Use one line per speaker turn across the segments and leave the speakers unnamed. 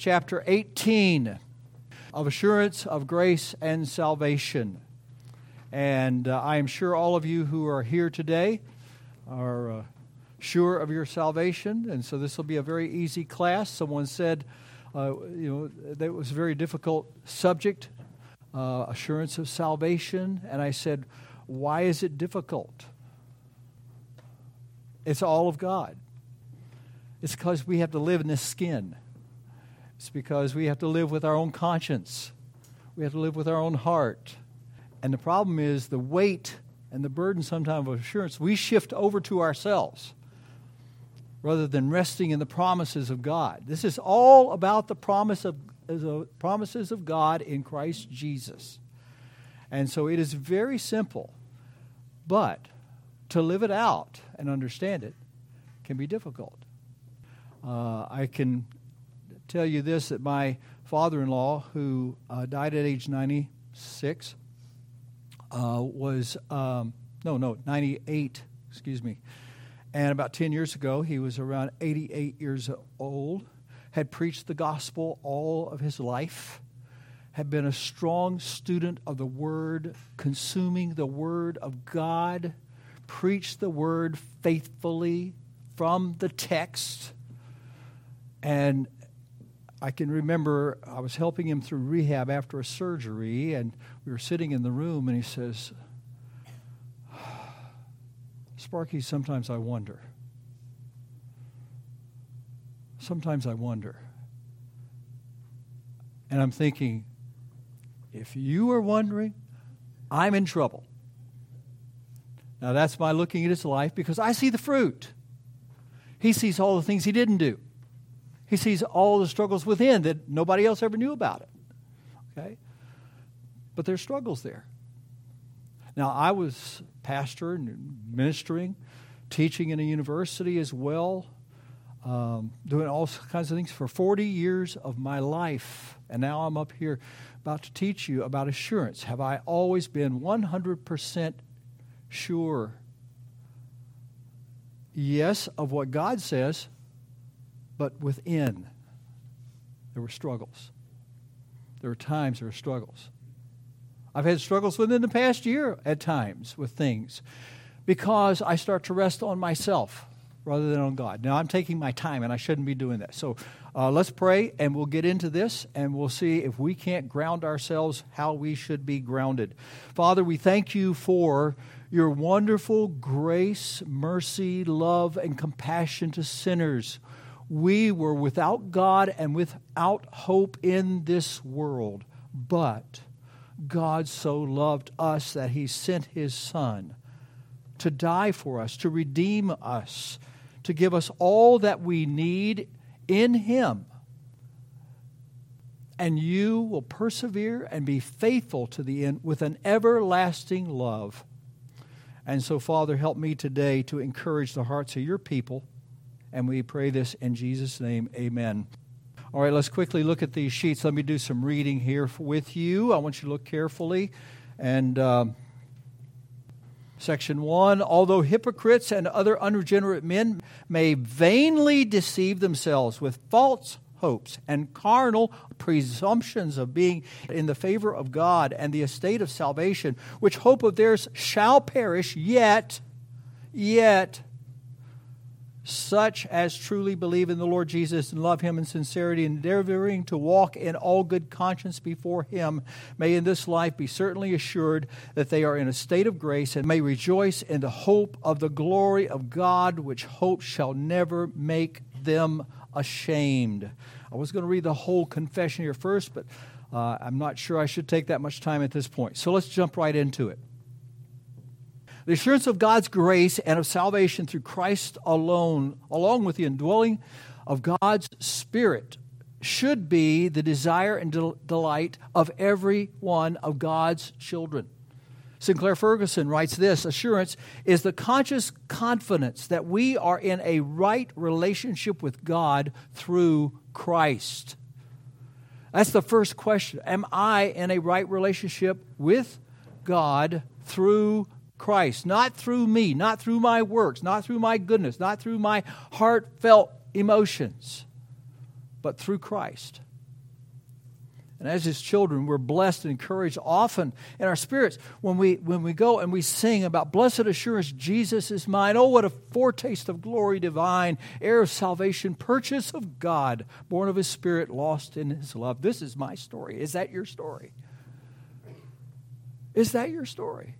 chapter 18 of Assurance of Grace and Salvation. And uh, I am sure all of you who are here today are uh, sure of your salvation. And so this will be a very easy class. Someone said, uh, you know, that was a very difficult subject, uh, assurance of salvation. And I said, why is it difficult? It's all of God. It's because we have to live in this skin. It's because we have to live with our own conscience. We have to live with our own heart. And the problem is the weight and the burden sometimes of assurance, we shift over to ourselves rather than resting in the promises of God. This is all about the promise of, the promises of God in Christ Jesus. And so it is very simple, but to live it out and understand it can be difficult. Uh, I can tell you this that my father in law, who uh, died at age 96, uh, was, um, no, no, 98, excuse me. And about 10 years ago, he was around 88 years old, had preached the gospel all of his life, had been a strong student of the Word, consuming the Word of God, preached the Word faithfully from the text. And I can remember I was helping him through rehab after a surgery, and we were sitting in the room, and he says, Sparky, sometimes I wonder. Sometimes I wonder. And I'm thinking, if you are wondering, I'm in trouble. Now, that's my looking at his life because I see the fruit. He sees all the things he didn't do. He sees all the struggles within that nobody else ever knew about it. Okay? But there's struggles there. Now, I was pastor and ministering, teaching in a university as well, um, doing all kinds of things for 40 years of my life. And now I'm up here about to teach you about assurance. Have I always been 100% sure? Yes, of what God says, but within, there were struggles. There were times there were struggles. I've had struggles within the past year at times with things because I start to rest on myself rather than on God. Now, I'm taking my time and I shouldn't be doing that. So uh, let's pray and we'll get into this and we'll see if we can't ground ourselves how we should be grounded. Father, we thank you for your wonderful grace, mercy, love, and compassion to sinners we were without God and without hope in this world. But God so loved us that he sent his Son to die for us, to redeem us, to give us all that we need in him. And you will persevere and be faithful to the end with an everlasting love. And so, Father, help me today to encourage the hearts of your people and we pray this in Jesus' name. Amen. All right, let's quickly look at these sheets. Let me do some reading here with you. I want you to look carefully. And um, section one although hypocrites and other unregenerate men may vainly deceive themselves with false hopes and carnal presumptions of being in the favor of God and the estate of salvation, which hope of theirs shall perish, yet, yet, such as truly believe in the Lord Jesus and love him in sincerity, endeavoring to walk in all good conscience before him, may in this life be certainly assured that they are in a state of grace and may rejoice in the hope of the glory of God, which hope shall never make them ashamed. I was going to read the whole confession here first, but uh, I'm not sure I should take that much time at this point. So let's jump right into it. The assurance of God's grace and of salvation through Christ alone, along with the indwelling of God's Spirit, should be the desire and delight of every one of God's children. Sinclair Ferguson writes this Assurance is the conscious confidence that we are in a right relationship with God through Christ. That's the first question. Am I in a right relationship with God through Christ, not through me, not through my works, not through my goodness, not through my heartfelt emotions, but through Christ. And as his children, we're blessed and encouraged often in our spirits when we, when we go and we sing about blessed assurance, Jesus is mine. Oh, what a foretaste of glory divine, heir of salvation, purchase of God, born of his spirit, lost in his love. This is my story. Is that your story? Is that your story?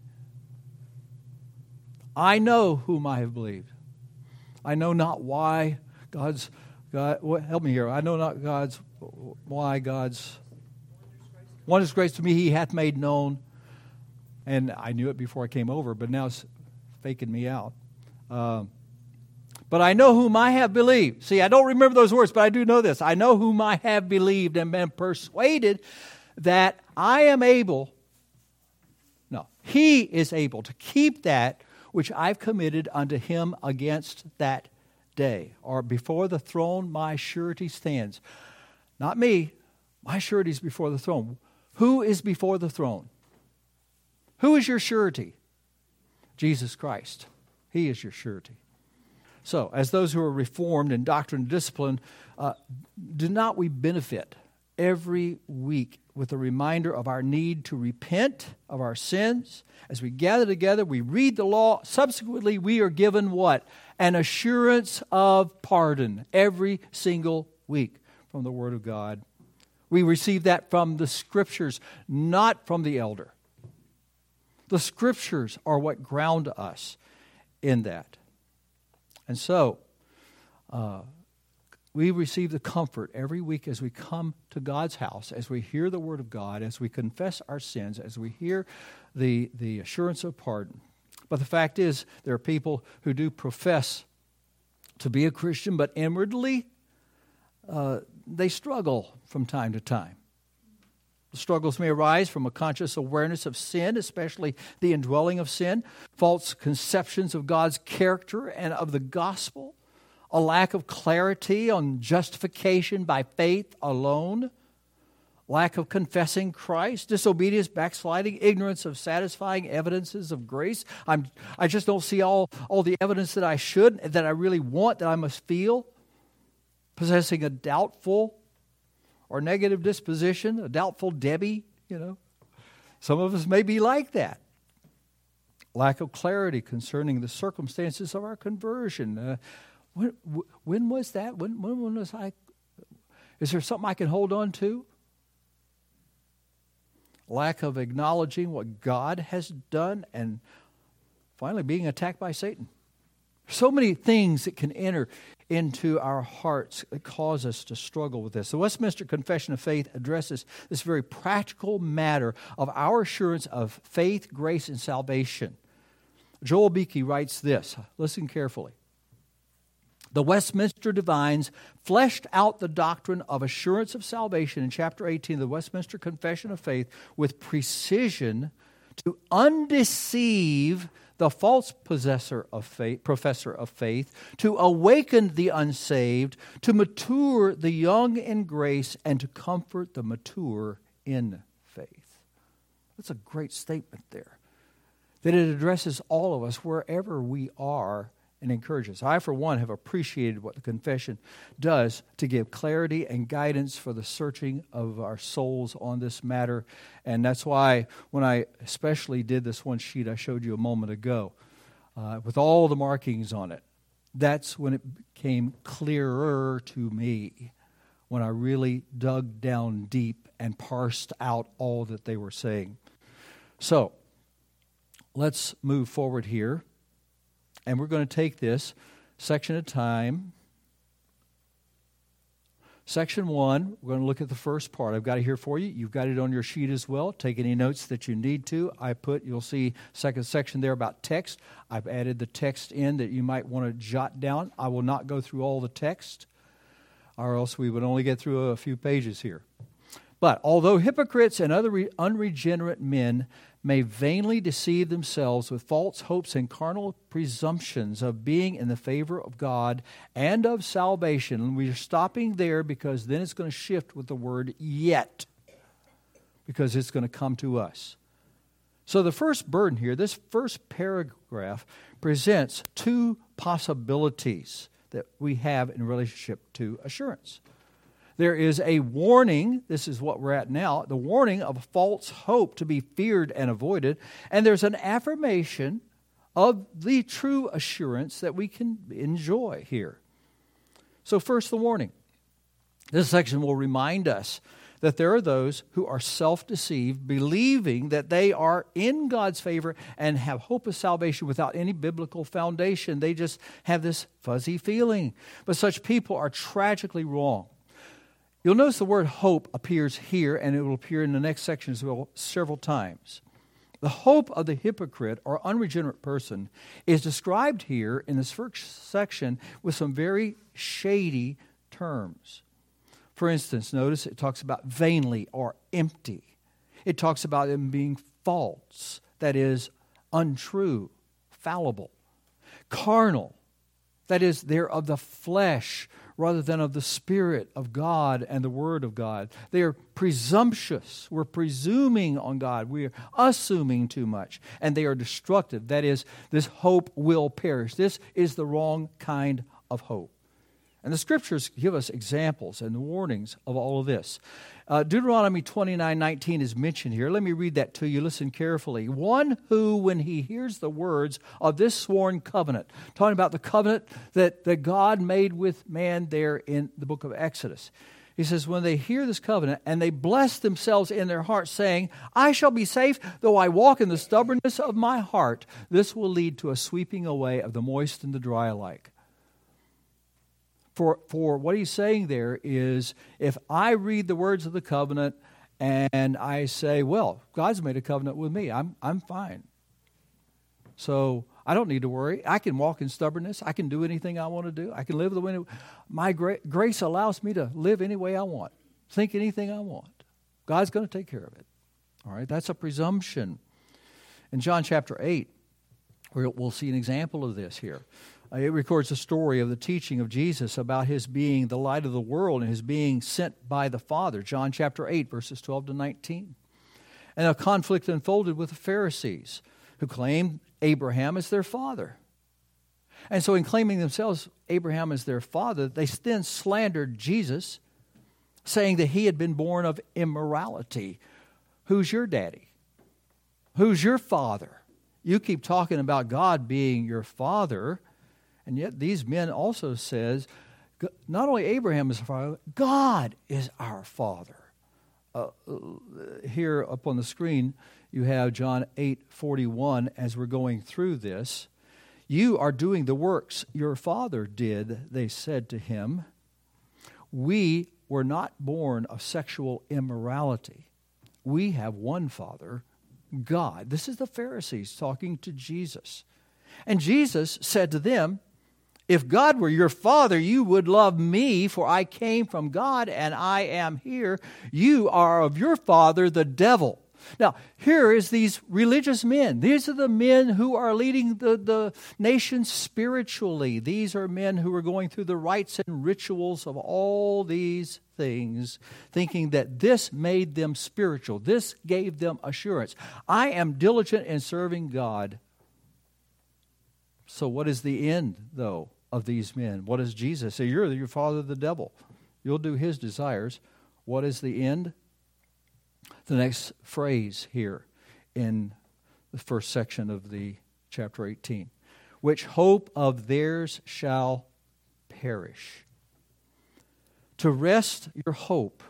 I know whom I have believed. I know not why God's God help me here. I know not God's why God's wondrous grace to me he hath made known. And I knew it before I came over, but now it's faking me out. Uh, but I know whom I have believed. See, I don't remember those words, but I do know this. I know whom I have believed and been persuaded that I am able, no, he is able to keep that which I've committed unto him against that day, or before the throne my surety stands. Not me, my surety is before the throne. Who is before the throne? Who is your surety? Jesus Christ. He is your surety. So, as those who are reformed in doctrine and discipline, uh, do not we benefit every week with a reminder of our need to repent of our sins. As we gather together, we read the law. Subsequently, we are given what? An assurance of pardon every single week from the Word of God. We receive that from the Scriptures, not from the elder. The Scriptures are what ground us in that. And so, uh, we receive the comfort every week as we come to God's house, as we hear the Word of God, as we confess our sins, as we hear the, the assurance of pardon. But the fact is, there are people who do profess to be a Christian, but inwardly uh, they struggle from time to time. The struggles may arise from a conscious awareness of sin, especially the indwelling of sin, false conceptions of God's character and of the gospel a lack of clarity on justification by faith alone, lack of confessing Christ, disobedience, backsliding, ignorance of satisfying evidences of grace. I'm, I just don't see all, all the evidence that I should, that I really want, that I must feel. Possessing a doubtful or negative disposition, a doubtful Debbie, you know. Some of us may be like that. Lack of clarity concerning the circumstances of our conversion. Uh, when, when was that? When, when was I? Is there something I can hold on to? Lack of acknowledging what God has done, and finally being attacked by Satan. So many things that can enter into our hearts that cause us to struggle with this. The Westminster Confession of Faith addresses this very practical matter of our assurance of faith, grace, and salvation. Joel Beeke writes this. Listen carefully. The Westminster Divines fleshed out the doctrine of assurance of salvation in chapter 18 of the Westminster Confession of Faith with precision to undeceive the false possessor of faith, professor of faith, to awaken the unsaved, to mature the young in grace, and to comfort the mature in faith. That's a great statement there. That it addresses all of us wherever we are and encourage us. I, for one, have appreciated what the confession does to give clarity and guidance for the searching of our souls on this matter. And that's why, when I especially did this one sheet I showed you a moment ago, uh, with all the markings on it, that's when it became clearer to me when I really dug down deep and parsed out all that they were saying. So, let's move forward here. And we're going to take this section a time. Section one, we're going to look at the first part. I've got it here for you. You've got it on your sheet as well. Take any notes that you need to. I put, you'll see second section there about text. I've added the text in that you might want to jot down. I will not go through all the text, or else we would only get through a few pages here. But although hypocrites and other unregenerate men may vainly deceive themselves with false hopes and carnal presumptions of being in the favor of God and of salvation. And we're stopping there because then it's going to shift with the word yet, because it's going to come to us. So, the first burden here, this first paragraph, presents two possibilities that we have in relationship to assurance. There is a warning, this is what we're at now, the warning of false hope to be feared and avoided. And there's an affirmation of the true assurance that we can enjoy here. So, first, the warning. This section will remind us that there are those who are self deceived, believing that they are in God's favor and have hope of salvation without any biblical foundation. They just have this fuzzy feeling. But such people are tragically wrong. You'll notice the word hope appears here, and it will appear in the next section as well several times. The hope of the hypocrite or unregenerate person is described here in this first section with some very shady terms. For instance, notice it talks about vainly or empty. It talks about them being false, that is, untrue, fallible, carnal, that is, they're of the flesh rather than of the Spirit of God and the Word of God. They are presumptuous. We're presuming on God. We're assuming too much. And they are destructive. That is, this hope will perish. This is the wrong kind of hope. And the scriptures give us examples and warnings of all of this. Uh, Deuteronomy 29 19 is mentioned here. Let me read that to you. Listen carefully. One who, when he hears the words of this sworn covenant, talking about the covenant that, that God made with man there in the book of Exodus. He says, when they hear this covenant and they bless themselves in their hearts, saying, I shall be safe, though I walk in the stubbornness of my heart, this will lead to a sweeping away of the moist and the dry alike for, for what he's saying there is if I read the words of the covenant and I say, well, God's made a covenant with me, I'm, I'm fine. So I don't need to worry. I can walk in stubbornness. I can do anything I want to do. I can live the way my gra- grace allows me to live any way I want, think anything I want. God's going to take care of it. All right, that's a presumption. In John chapter 8, we'll see an example of this here. Uh, it records the story of the teaching of Jesus about his being the light of the world and his being sent by the Father. John chapter 8, verses 12 to 19. And a conflict unfolded with the Pharisees who claimed Abraham as their father. And so, in claiming themselves Abraham as their father, they then slandered Jesus, saying that he had been born of immorality. Who's your daddy? Who's your father? You keep talking about God being your father, and yet these men also says, not only Abraham is our father, God is our father. Uh, here up on the screen, you have John 8 41 as we're going through this. You are doing the works your father did, they said to him. We were not born of sexual immorality. We have one Father, God. This is the Pharisees talking to Jesus. And Jesus said to them, if God were your father, you would love me, for I came from God and I am here. You are of your father, the devil. Now, here is these religious men. These are the men who are leading the, the nation spiritually. These are men who are going through the rites and rituals of all these things, thinking that this made them spiritual. This gave them assurance. I am diligent in serving God. So, what is the end, though? Of these men. What does Jesus say? You're your father, the devil. You'll do his desires. What is the end? The next phrase here in the first section of the chapter 18 which hope of theirs shall perish. To rest your hope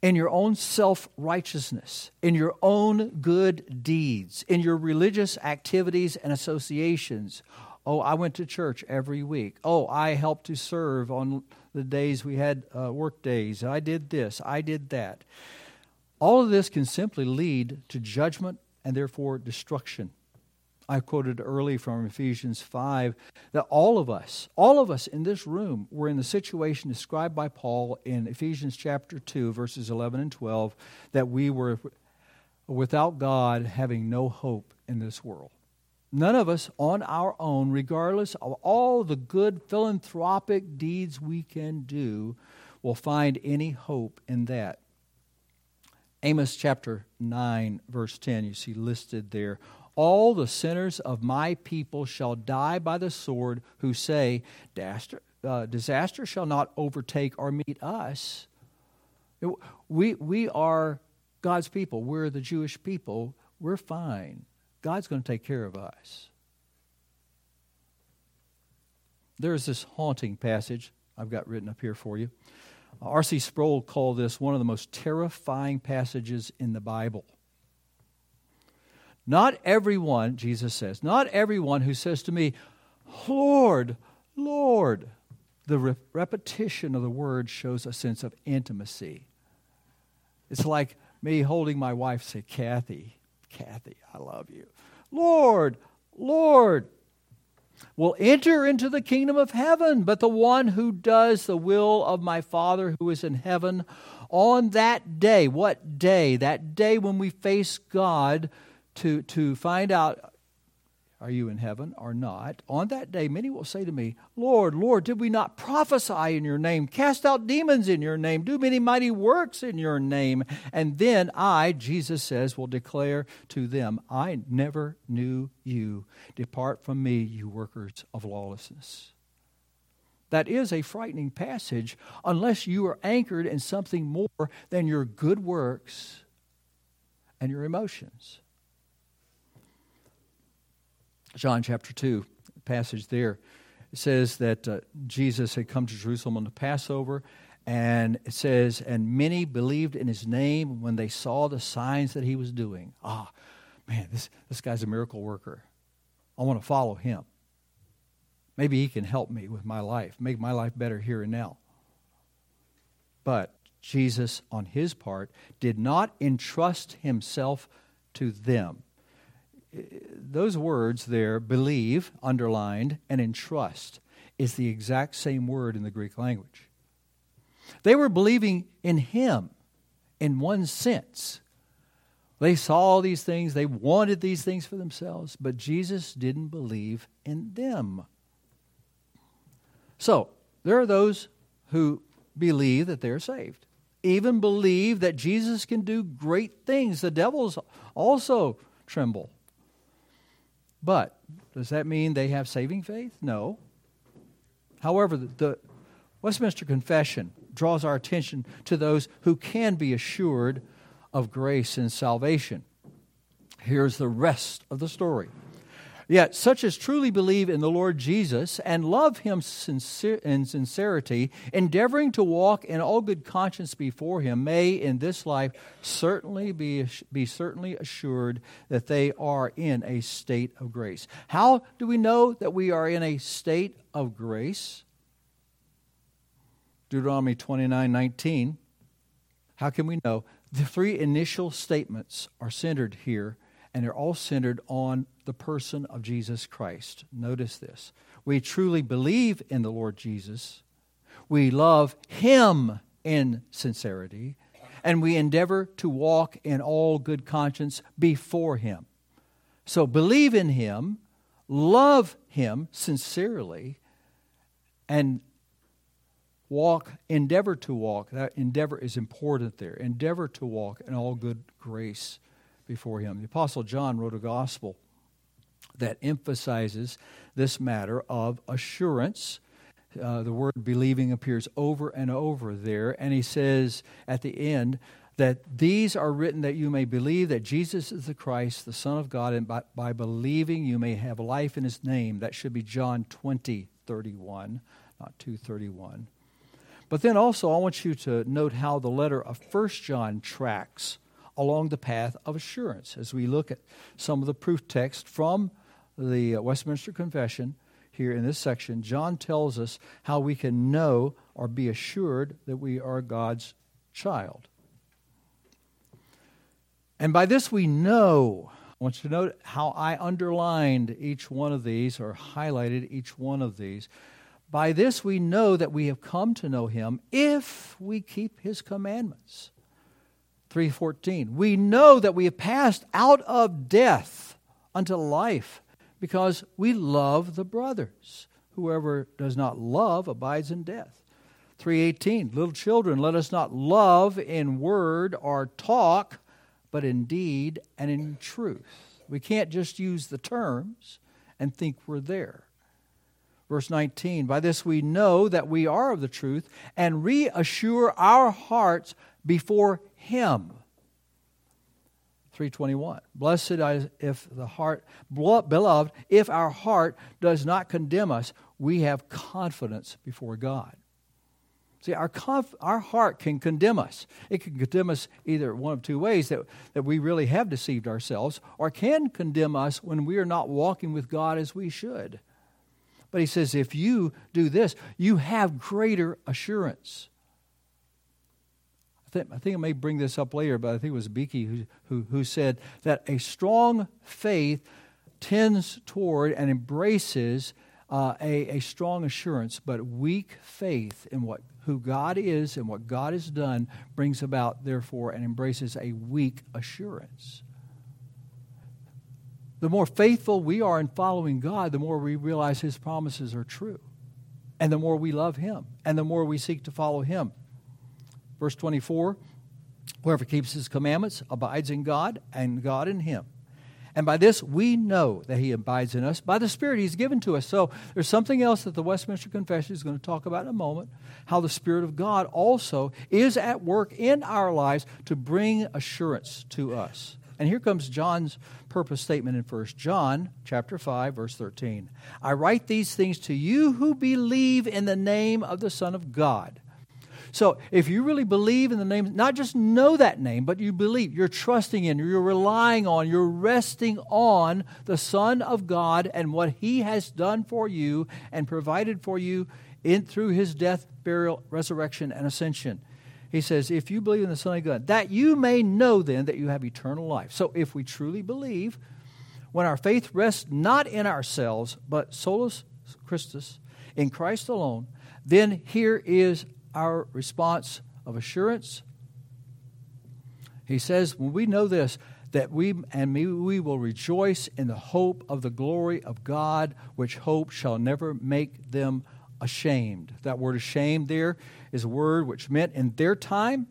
in your own self righteousness, in your own good deeds, in your religious activities and associations, Oh, I went to church every week. Oh, I helped to serve on the days we had uh, work days. I did this. I did that. All of this can simply lead to judgment and therefore destruction. I quoted early from Ephesians 5 that all of us, all of us in this room, were in the situation described by Paul in Ephesians chapter 2, verses 11 and 12, that we were without God having no hope in this world. None of us on our own, regardless of all the good philanthropic deeds we can do, will find any hope in that. Amos chapter 9, verse 10, you see listed there. All the sinners of my people shall die by the sword who say, uh, disaster shall not overtake or meet us. We, we are God's people. We're the Jewish people. We're fine. God's going to take care of us. There's this haunting passage I've got written up here for you. R.C. Sproul called this one of the most terrifying passages in the Bible. Not everyone, Jesus says, not everyone who says to me, Lord, Lord, the re- repetition of the word shows a sense of intimacy. It's like me holding my wife, say, Kathy, Kathy, I love you. Lord, Lord, will enter into the kingdom of heaven, but the one who does the will of my Father who is in heaven on that day. What day? That day when we face God to, to find out are you in heaven or not? On that day, many will say to me, Lord, Lord, did we not prophesy in your name, cast out demons in your name, do many mighty works in your name? And then I, Jesus says, will declare to them, I never knew you. Depart from me, you workers of lawlessness. That is a frightening passage unless you are anchored in something more than your good works and your emotions. John chapter 2, passage there, it says that uh, Jesus had come to Jerusalem on the Passover, and it says, and many believed in his name when they saw the signs that he was doing. Ah, man, this, this guy's a miracle worker. I want to follow him. Maybe he can help me with my life, make my life better here and now. But Jesus, on his part, did not entrust himself to them those words there, believe, underlined, and entrust, is the exact same word in the Greek language. They were believing in Him in one sense. They saw these things, they wanted these things for themselves, but Jesus didn't believe in them. So, there are those who believe that they're saved, even believe that Jesus can do great things. The devils also tremble but does that mean they have saving faith? No. However, the, Westminster Confession draws our attention to those who can be assured of grace and salvation. Here's the rest of the story. Yet, such as truly believe in the Lord Jesus and love him sincere, in sincerity, endeavoring to walk in all good conscience before him, may in this life certainly be, be certainly assured that they are in a state of grace. How do we know that we are in a state of grace? Deuteronomy 29 19. How can we know? The three initial statements are centered here and they're all centered on the person of Jesus Christ. Notice this. We truly believe in the Lord Jesus, we love Him in sincerity, and we endeavor to walk in all good conscience before Him. So believe in Him, love Him sincerely, and walk, endeavor to walk. That endeavor is important there. Endeavor to walk in all good grace before him. The Apostle John wrote a gospel that emphasizes this matter of assurance. Uh, the word believing appears over and over there, and he says at the end that these are written that you may believe that Jesus is the Christ, the Son of God, and by, by believing you may have life in his name. That should be John 20, 31, not 231. But then also, I want you to note how the letter of First John tracks along the path of assurance. As we look at some of the proof text from the uh, Westminster Confession here in this section, John tells us how we can know or be assured that we are God's child. And by this we know. I want you to note how I underlined each one of these or highlighted each one of these. By this we know that we have come to know him if we keep his commandments. 3:14 We know that we have passed out of death unto life because we love the brothers. Whoever does not love abides in death. 3:18 Little children let us not love in word or talk but in deed and in truth. We can't just use the terms and think we're there. Verse 19 By this we know that we are of the truth and reassure our hearts before Him. 321 Blessed is if the heart, beloved, if our heart does not condemn us, we have confidence before God. See, our, conf- our heart can condemn us. It can condemn us either one of two ways that, that we really have deceived ourselves, or can condemn us when we are not walking with God as we should. But he says, if you do this, you have greater assurance. I think, I think I may bring this up later, but I think it was Beeke who, who, who said that a strong faith tends toward and embraces uh, a, a strong assurance, but weak faith in what who God is and what God has done brings about, therefore, and embraces a weak assurance the more faithful we are in following God, the more we realize His promises are true. And the more we love Him, and the more we seek to follow Him. Verse 24 Whoever keeps His commandments abides in God, and God in Him. And by this we know that He abides in us by the Spirit He's given to us. So there's something else that the Westminster Confession is going to talk about in a moment how the Spirit of God also is at work in our lives to bring assurance to us. And here comes John's purpose statement in 1 John chapter 5 verse 13. I write these things to you who believe in the name of the Son of God. So, if you really believe in the name, not just know that name, but you believe, you're trusting in, you're relying on, you're resting on the Son of God and what He has done for you and provided for you in through His death, burial, resurrection, and ascension. He says, If you believe in the Son of God, that you may know then that you have eternal life. So if we truly believe, when our faith rests not in ourselves, but solus Christus, in Christ alone, then here is our response of assurance. He says, when we know this, that we and me, we will rejoice in the hope of the glory of God, which hope shall never make them ashamed. That word ashamed there is a word which meant in their time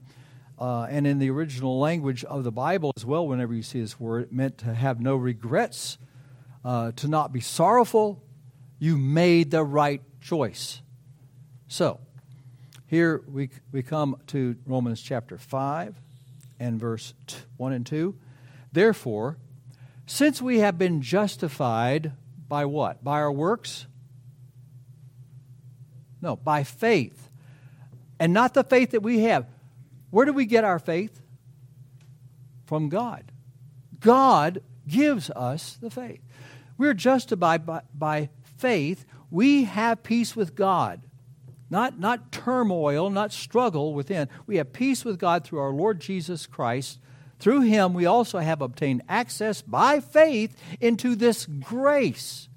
uh, and in the original language of the Bible as well, whenever you see this word, it meant to have no regrets, uh, to not be sorrowful. You made the right choice. So, here we, we come to Romans chapter 5 and verse 1 and 2. Therefore, since we have been justified by what? By our works? No, by faith. And not the faith that we have. Where do we get our faith? From God. God gives us the faith. We're justified by, by faith. We have peace with God. Not, not turmoil, not struggle within. We have peace with God through our Lord Jesus Christ. Through him, we also have obtained access by faith into this grace.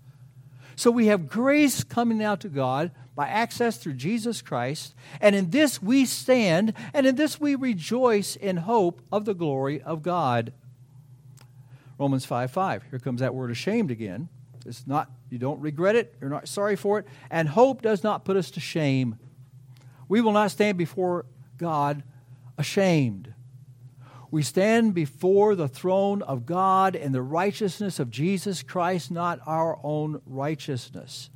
So we have grace coming out to God by access through Jesus Christ. And in this we stand, and in this we rejoice in hope of the glory of God. Romans 5 5. Here comes that word ashamed again. It's not, you don't regret it, you're not sorry for it, and hope does not put us to shame. We will not stand before God ashamed. We stand before the throne of God in the righteousness of Jesus Christ, not our own righteousness.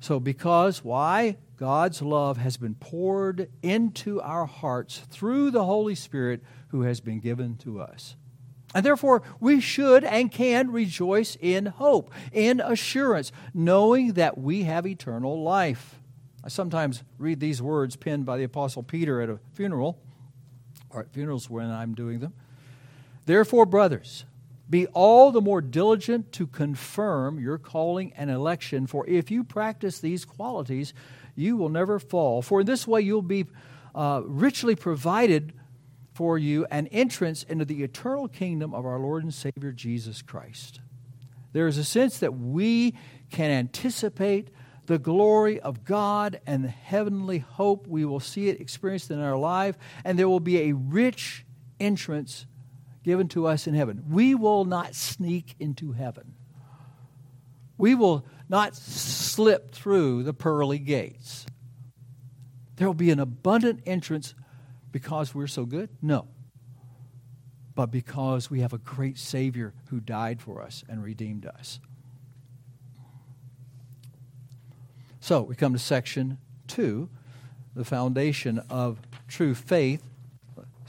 So, because, why? God's love has been poured into our hearts through the Holy Spirit who has been given to us. And therefore, we should and can rejoice in hope, in assurance, knowing that we have eternal life. I sometimes read these words penned by the Apostle Peter at a funeral, or at funerals when I'm doing them. Therefore, brothers, be all the more diligent to confirm your calling and election, for if you practice these qualities, you will never fall. For in this way you'll be uh, richly provided for you an entrance into the eternal kingdom of our Lord and Savior Jesus Christ. There is a sense that we can anticipate the glory of God and the heavenly hope. We will see it experienced in our life, and there will be a rich entrance given to us in heaven. We will not sneak into heaven. We will not slip through the pearly gates. There will be an abundant entrance because we're so good? No. But because we have a great Savior who died for us and redeemed us. So we come to section two, the foundation of true faith.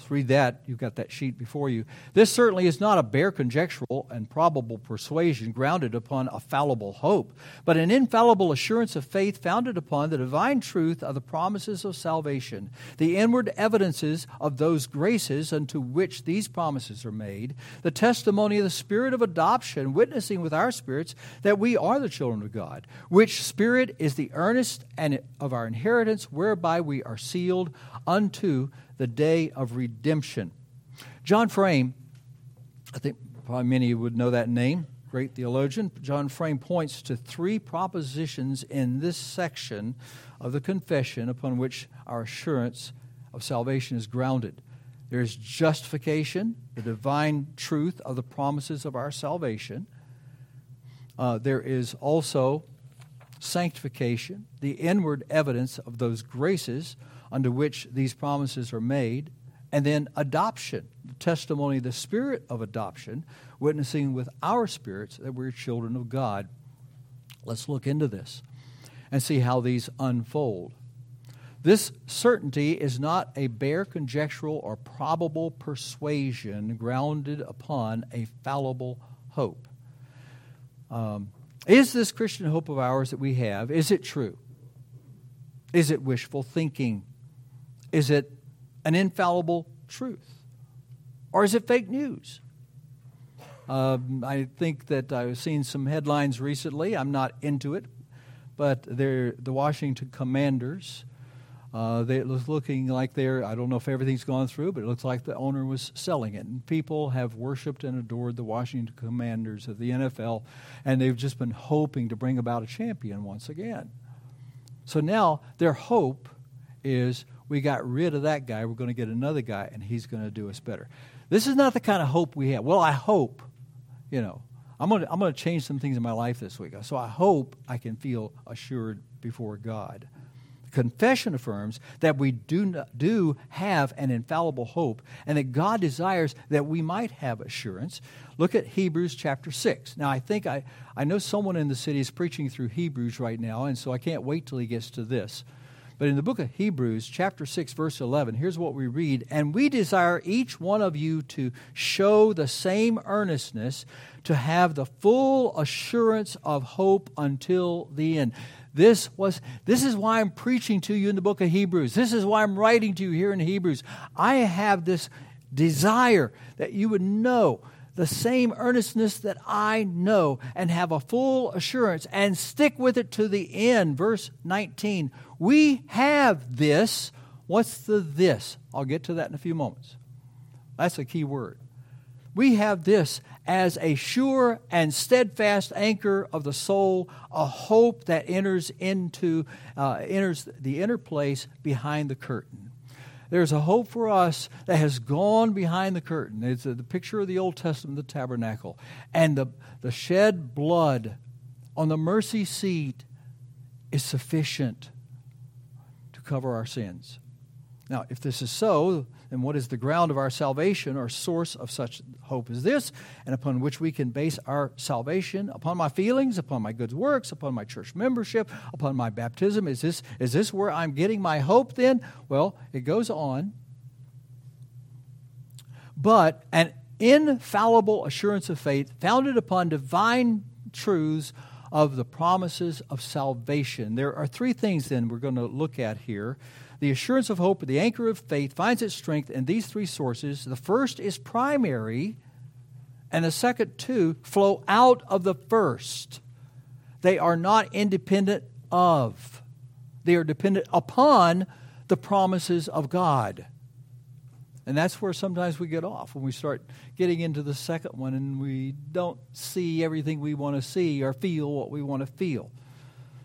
Let's read that. You've got that sheet before you. This certainly is not a bare conjectural and probable persuasion grounded upon a fallible hope, but an infallible assurance of faith founded upon the divine truth of the promises of salvation, the inward evidences of those graces unto which these promises are made, the testimony of the Spirit of adoption, witnessing with our spirits that we are the children of God, which Spirit is the earnest and of our inheritance, whereby we are sealed unto the day of redemption. John Frame, I think probably many would know that name, great theologian. John Frame points to three propositions in this section of the confession upon which our assurance of salvation is grounded. There's justification, the divine truth of the promises of our salvation. Uh, there is also sanctification, the inward evidence of those graces unto which these promises are made, and then adoption, the testimony, of the spirit of adoption, witnessing with our spirits that we're children of God. Let's look into this and see how these unfold. This certainty is not a bare conjectural or probable persuasion grounded upon a fallible hope. Um, is this Christian hope of ours that we have, is it true? Is it wishful thinking? Is it an infallible truth? Or is it fake news? Um, I think that I've seen some headlines recently. I'm not into it, but the Washington Commanders. Uh, they, it was looking like they're, I don't know if everything's gone through, but it looks like the owner was selling it. And people have worshiped and adored the Washington Commanders of the NFL, and they've just been hoping to bring about a champion once again. So now their hope is we got rid of that guy. We're going to get another guy, and he's going to do us better. This is not the kind of hope we have. Well, I hope, you know, I'm going to, I'm going to change some things in my life this week. So I hope I can feel assured before God. Confession affirms that we do, not, do have an infallible hope and that God desires that we might have assurance. Look at Hebrews chapter 6. Now, I think I, I know someone in the city is preaching through Hebrews right now, and so I can't wait till he gets to this. But in the book of Hebrews, chapter 6, verse 11, here's what we read And we desire each one of you to show the same earnestness, to have the full assurance of hope until the end. This was this is why I'm preaching to you in the book of Hebrews. This is why I'm writing to you here in Hebrews. I have this desire that you would know the same earnestness that I know and have a full assurance and stick with it to the end. Verse 19. We have this. What's the this? I'll get to that in a few moments. That's a key word. We have this as a sure and steadfast anchor of the soul, a hope that enters into uh, enters the inner place behind the curtain there's a hope for us that has gone behind the curtain. It's the picture of the Old Testament, the tabernacle. And the, the shed blood on the mercy seat is sufficient cover our sins. Now, if this is so, then what is the ground of our salvation or source of such hope as this, and upon which we can base our salvation upon my feelings, upon my good works, upon my church membership, upon my baptism? Is this, is this where I'm getting my hope then? Well, it goes on. But an infallible assurance of faith founded upon divine truths of the promises of salvation. There are three things then we're going to look at here the assurance of hope, the anchor of faith, finds its strength in these three sources. The first is primary, and the second two flow out of the first. They are not independent of, they are dependent upon the promises of God. And that's where sometimes we get off when we start getting into the second one and we don't see everything we want to see or feel what we want to feel.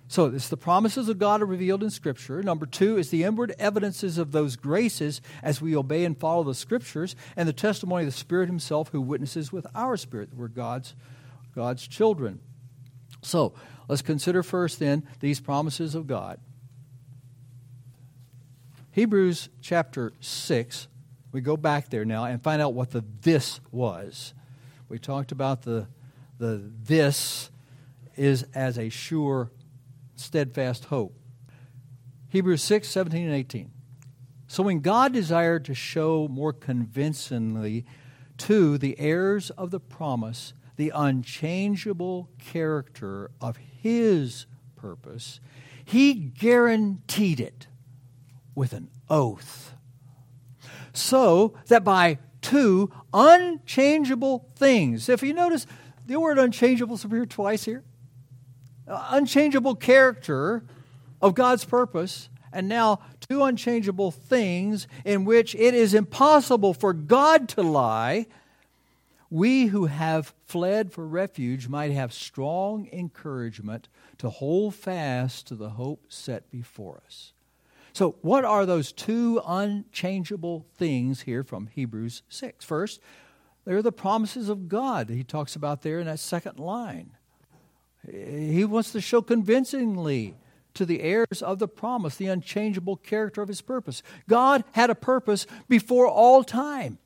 So it's the promises of God are revealed in Scripture. Number two is the inward evidences of those graces as we obey and follow the Scriptures, and the testimony of the Spirit Himself who witnesses with our spirit that we're God's, God's children. So let's consider first then these promises of God. Hebrews chapter 6, we go back there now and find out what the this was. We talked about the, the this is as a sure steadfast hope. Hebrews 6, 17 and 18. So when God desired to show more convincingly to the heirs of the promise the unchangeable character of his purpose, he guaranteed it with an oath. So that by two unchangeable things, if you notice, the word unchangeable is appeared twice here. Uh, unchangeable character of God's purpose, and now two unchangeable things in which it is impossible for God to lie, we who have fled for refuge might have strong encouragement to hold fast to the hope set before us. So, what are those two unchangeable things here from Hebrews 6? First, they're the promises of God that he talks about there in that second line. He wants to show convincingly to the heirs of the promise the unchangeable character of his purpose. God had a purpose before all time.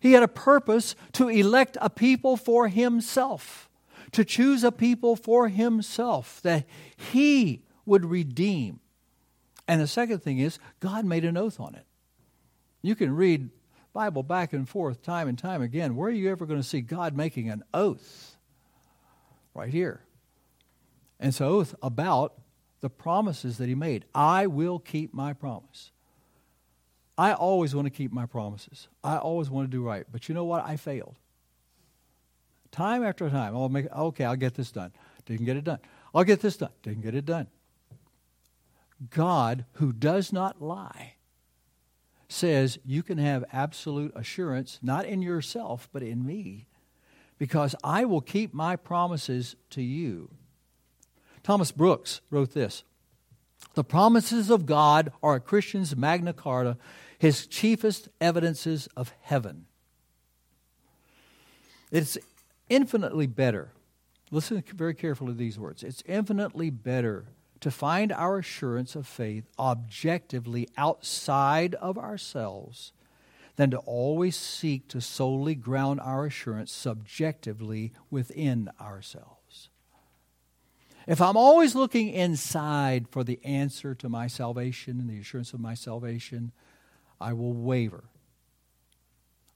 He had a purpose to elect a people for himself, to choose a people for himself that he would redeem. And the second thing is, God made an oath on it. You can read Bible back and forth time and time again. Where are you ever going to see God making an oath? Right here. And it's oath about the promises that he made. I will keep my promise. I always want to keep my promises. I always want to do right. But you know what? I failed. Time after time. I'll make okay, I'll get this done. Didn't get it done. I'll get this done. Didn't get it done. God, who does not lie, says you can have absolute assurance, not in yourself, but in me, because I will keep my promises to you. Thomas Brooks wrote this The promises of God are a Christian's Magna Carta, his chiefest evidences of heaven. It's infinitely better. Listen very carefully to these words. It's infinitely better to find our assurance of faith objectively outside of ourselves than to always seek to solely ground our assurance subjectively within ourselves. If I'm always looking inside for the answer to my salvation and the assurance of my salvation, I will waver.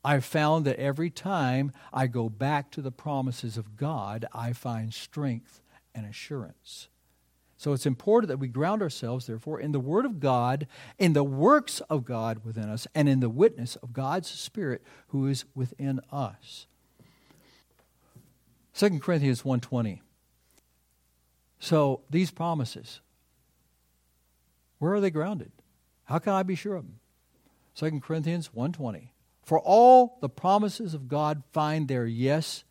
I've found that every time I go back to the promises of God, I find strength and assurance. So it's important that we ground ourselves, therefore, in the Word of God, in the works of God within us, and in the witness of God's Spirit who is within us. 2 Corinthians 1.20 so these promises, where are they grounded? How can I be sure of them? 2 Corinthians 1:20. For all the promises of God find their yes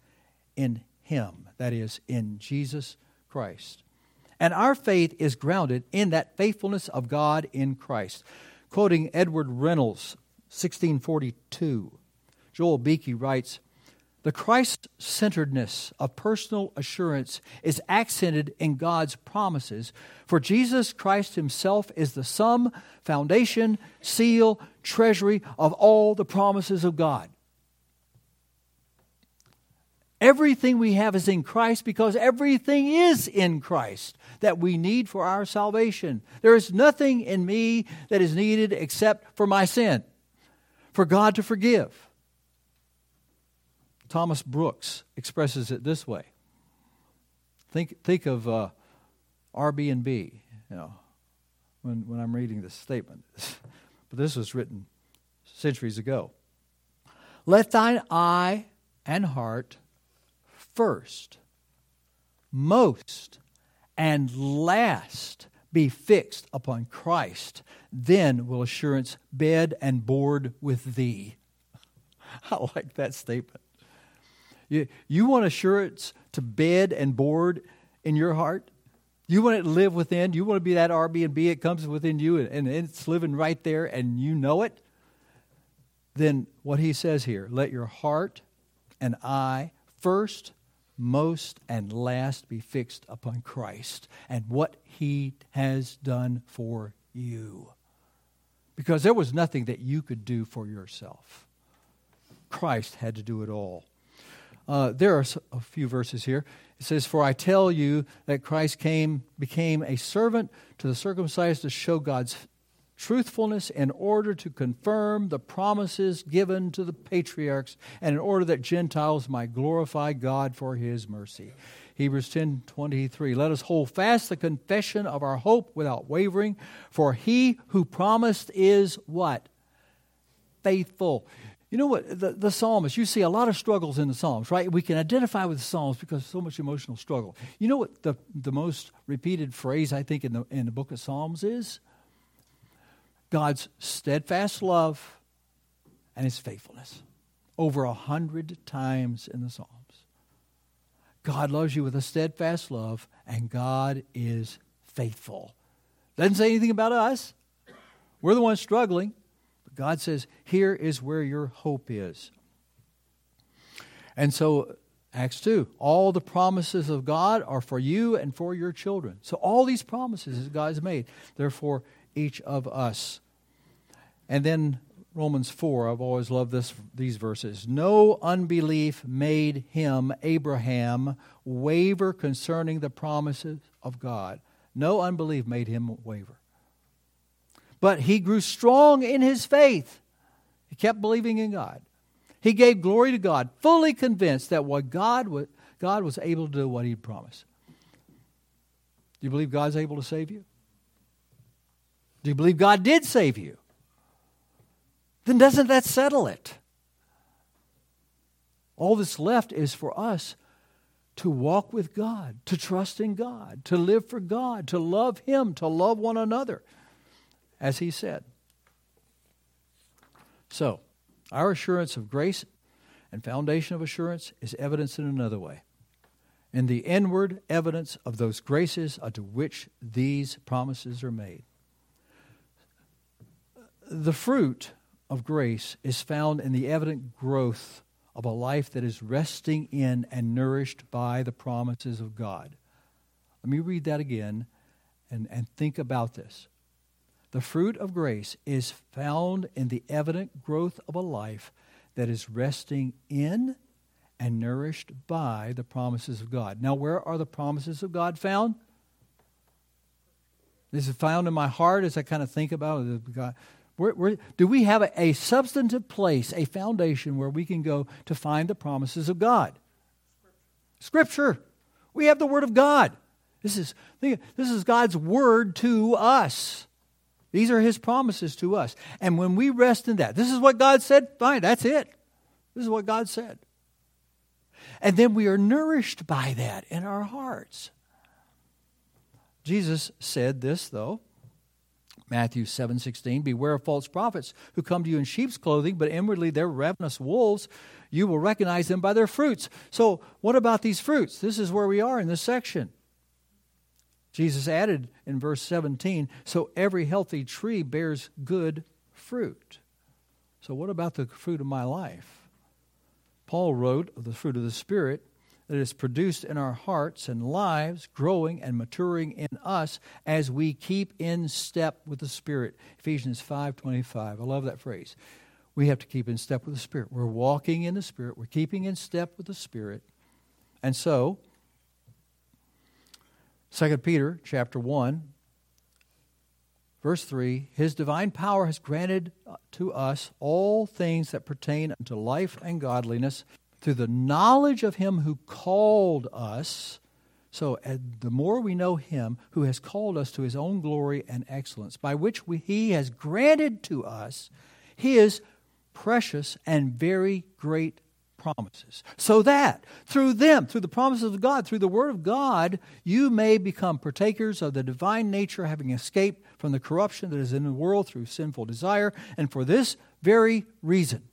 in him, that is in Jesus Christ. And our faith is grounded in that faithfulness of God in Christ. Quoting Edward Reynolds, 1642, Joel Beeke writes, the Christ centeredness of personal assurance is accented in God's promises, for Jesus Christ Himself is the sum, foundation, seal, treasury of all the promises of God. Everything we have is in Christ because everything is in Christ that we need for our salvation. There is nothing in me that is needed except for my sin, for God to forgive. Thomas Brooks expresses it this way. Think, think of uh, Airbnb, you know, when, when I'm reading this statement. but this was written centuries ago. Let thine eye and heart first, most, and last be fixed upon Christ. Then will assurance bed and board with thee. I like that statement. You, you want assurance to bed and board in your heart? You want it to live within? You want to be that Airbnb? It comes within you and, and it's living right there and you know it? Then what he says here let your heart and eye first, most, and last be fixed upon Christ and what he has done for you. Because there was nothing that you could do for yourself. Christ had to do it all. Uh, there are a few verses here. It says, For I tell you that Christ came, became a servant to the circumcised to show God's truthfulness in order to confirm the promises given to the patriarchs and in order that Gentiles might glorify God for his mercy. Hebrews 10 23. Let us hold fast the confession of our hope without wavering, for he who promised is what? Faithful. You know what? The, the psalmist, you see a lot of struggles in the Psalms, right? We can identify with the Psalms because so much emotional struggle. You know what the, the most repeated phrase, I think, in the, in the book of Psalms is? God's steadfast love and his faithfulness. Over a hundred times in the Psalms. God loves you with a steadfast love, and God is faithful. Doesn't say anything about us. We're the ones struggling. But God says, here is where your hope is. And so, Acts 2, all the promises of God are for you and for your children. So, all these promises that God has made, they're for each of us. And then Romans 4, I've always loved this, these verses. No unbelief made him, Abraham, waver concerning the promises of God. No unbelief made him waver. But he grew strong in his faith. He kept believing in God. He gave glory to God, fully convinced that what God God was able to do what he promised. Do you believe God's able to save you? Do you believe God did save you? then doesn't that settle it? All that's left is for us to walk with God, to trust in God, to live for God, to love Him, to love one another, as He said. So, our assurance of grace and foundation of assurance is evidenced in another way. In the inward evidence of those graces unto which these promises are made. The fruit of grace is found in the evident growth of a life that is resting in and nourished by the promises of God. Let me read that again and, and think about this. The fruit of grace is found in the evident growth of a life that is resting in and nourished by the promises of God. Now, where are the promises of God found? This is found in my heart as I kind of think about it. God, do we have a, a substantive place, a foundation where we can go to find the promises of God? Scripture. We have the Word of God. This is, this is God's Word to us. These are His promises to us. And when we rest in that, this is what God said, fine, that's it. This is what God said. And then we are nourished by that in our hearts. Jesus said this, though. Matthew 7:16 Beware of false prophets who come to you in sheep's clothing but inwardly they're ravenous wolves. You will recognize them by their fruits. So what about these fruits? This is where we are in this section. Jesus added in verse 17 so every healthy tree bears good fruit. So what about the fruit of my life? Paul wrote of the fruit of the spirit that is produced in our hearts and lives, growing and maturing in us as we keep in step with the Spirit. Ephesians 5:25. I love that phrase. We have to keep in step with the Spirit. We're walking in the Spirit. We're keeping in step with the Spirit. And so, 2 Peter chapter 1 verse 3 his divine power has granted to us all things that pertain unto life and godliness through the knowledge of him who called us. So, the more we know him who has called us to his own glory and excellence, by which we, he has granted to us his precious and very great promises. So that through them, through the promises of God, through the word of God, you may become partakers of the divine nature, having escaped from the corruption that is in the world through sinful desire. And for this very reason,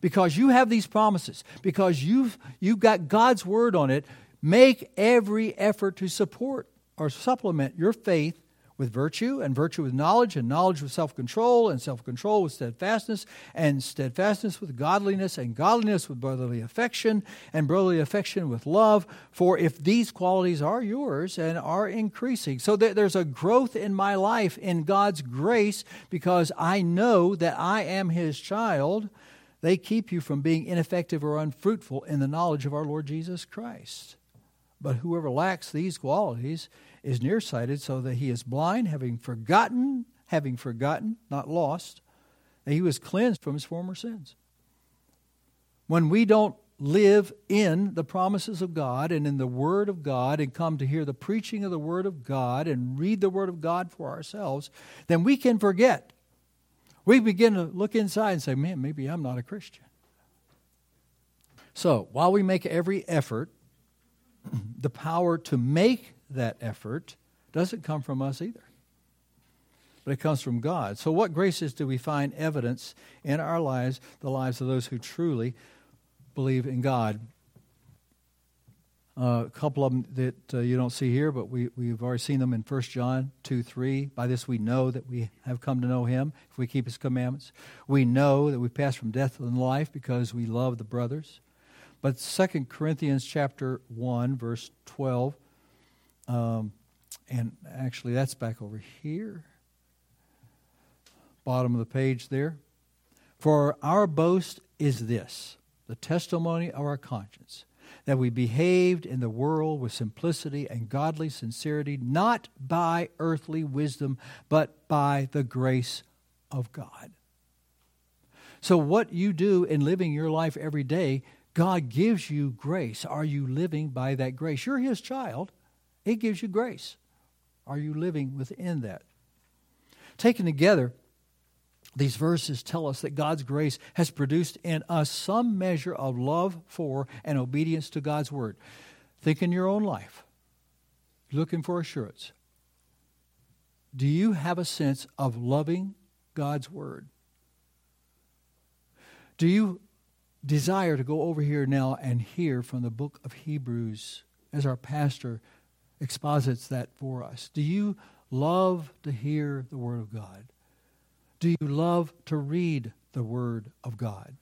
because you have these promises, because you've, you've got God's word on it, make every effort to support or supplement your faith with virtue, and virtue with knowledge, and knowledge with self control, and self control with steadfastness, and steadfastness with godliness, and godliness with brotherly affection, and brotherly affection with love. For if these qualities are yours and are increasing, so that there's a growth in my life in God's grace because I know that I am His child they keep you from being ineffective or unfruitful in the knowledge of our Lord Jesus Christ. But whoever lacks these qualities is nearsighted, so that he is blind, having forgotten, having forgotten, not lost, that he was cleansed from his former sins. When we don't live in the promises of God and in the Word of God and come to hear the preaching of the Word of God and read the Word of God for ourselves, then we can forget. We begin to look inside and say, man, maybe I'm not a Christian. So, while we make every effort, the power to make that effort doesn't come from us either, but it comes from God. So, what graces do we find evidence in our lives, the lives of those who truly believe in God. Uh, a couple of them that uh, you don't see here, but we, we've already seen them in 1 John 2 3. By this we know that we have come to know him if we keep his commandments. We know that we pass from death to life because we love the brothers. But 2 Corinthians chapter 1, verse 12, um, and actually that's back over here, bottom of the page there. For our boast is this the testimony of our conscience, that we behaved in the world with simplicity and godly sincerity, not by earthly wisdom, but by the grace of God. So, what you do in living your life every day, God gives you grace. Are you living by that grace? You're His child, He gives you grace. Are you living within that? Taken together, these verses tell us that God's grace has produced in us some measure of love for and obedience to God's word. Think in your own life, looking for assurance. Do you have a sense of loving God's word? Do you desire to go over here now and hear from the book of Hebrews as our pastor exposits that for us? Do you love to hear the word of God? Do you love to read the Word of God?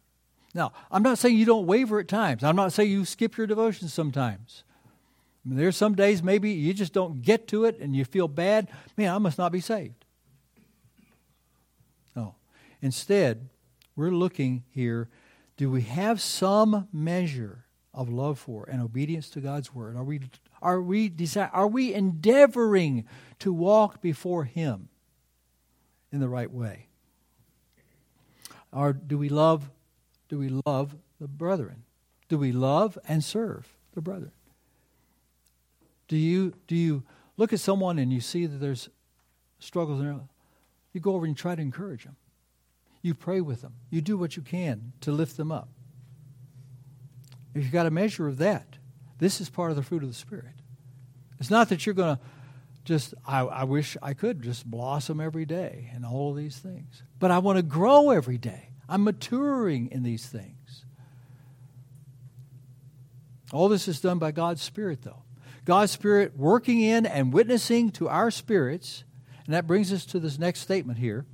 Now, I'm not saying you don't waver at times. I'm not saying you skip your devotions sometimes. I mean, some days maybe you just don't get to it and you feel bad. Man, I must not be saved. No. Instead, we're looking here do we have some measure of love for and obedience to God's word? Are we are we desire, are we endeavoring to walk before him in the right way? Or do we love do we love the brethren? Do we love and serve the brethren? Do you do you look at someone and you see that there's struggles in their life? You go over and you try to encourage them. You pray with them. You do what you can to lift them up. If you've got a measure of that, this is part of the fruit of the Spirit. It's not that you're going to just I, I, wish I could just blossom every day and all of these things. But I want to grow every day. I'm maturing in these things. All this is done by God's Spirit, though. God's Spirit working in and witnessing to our spirits. And that brings us to this next statement here.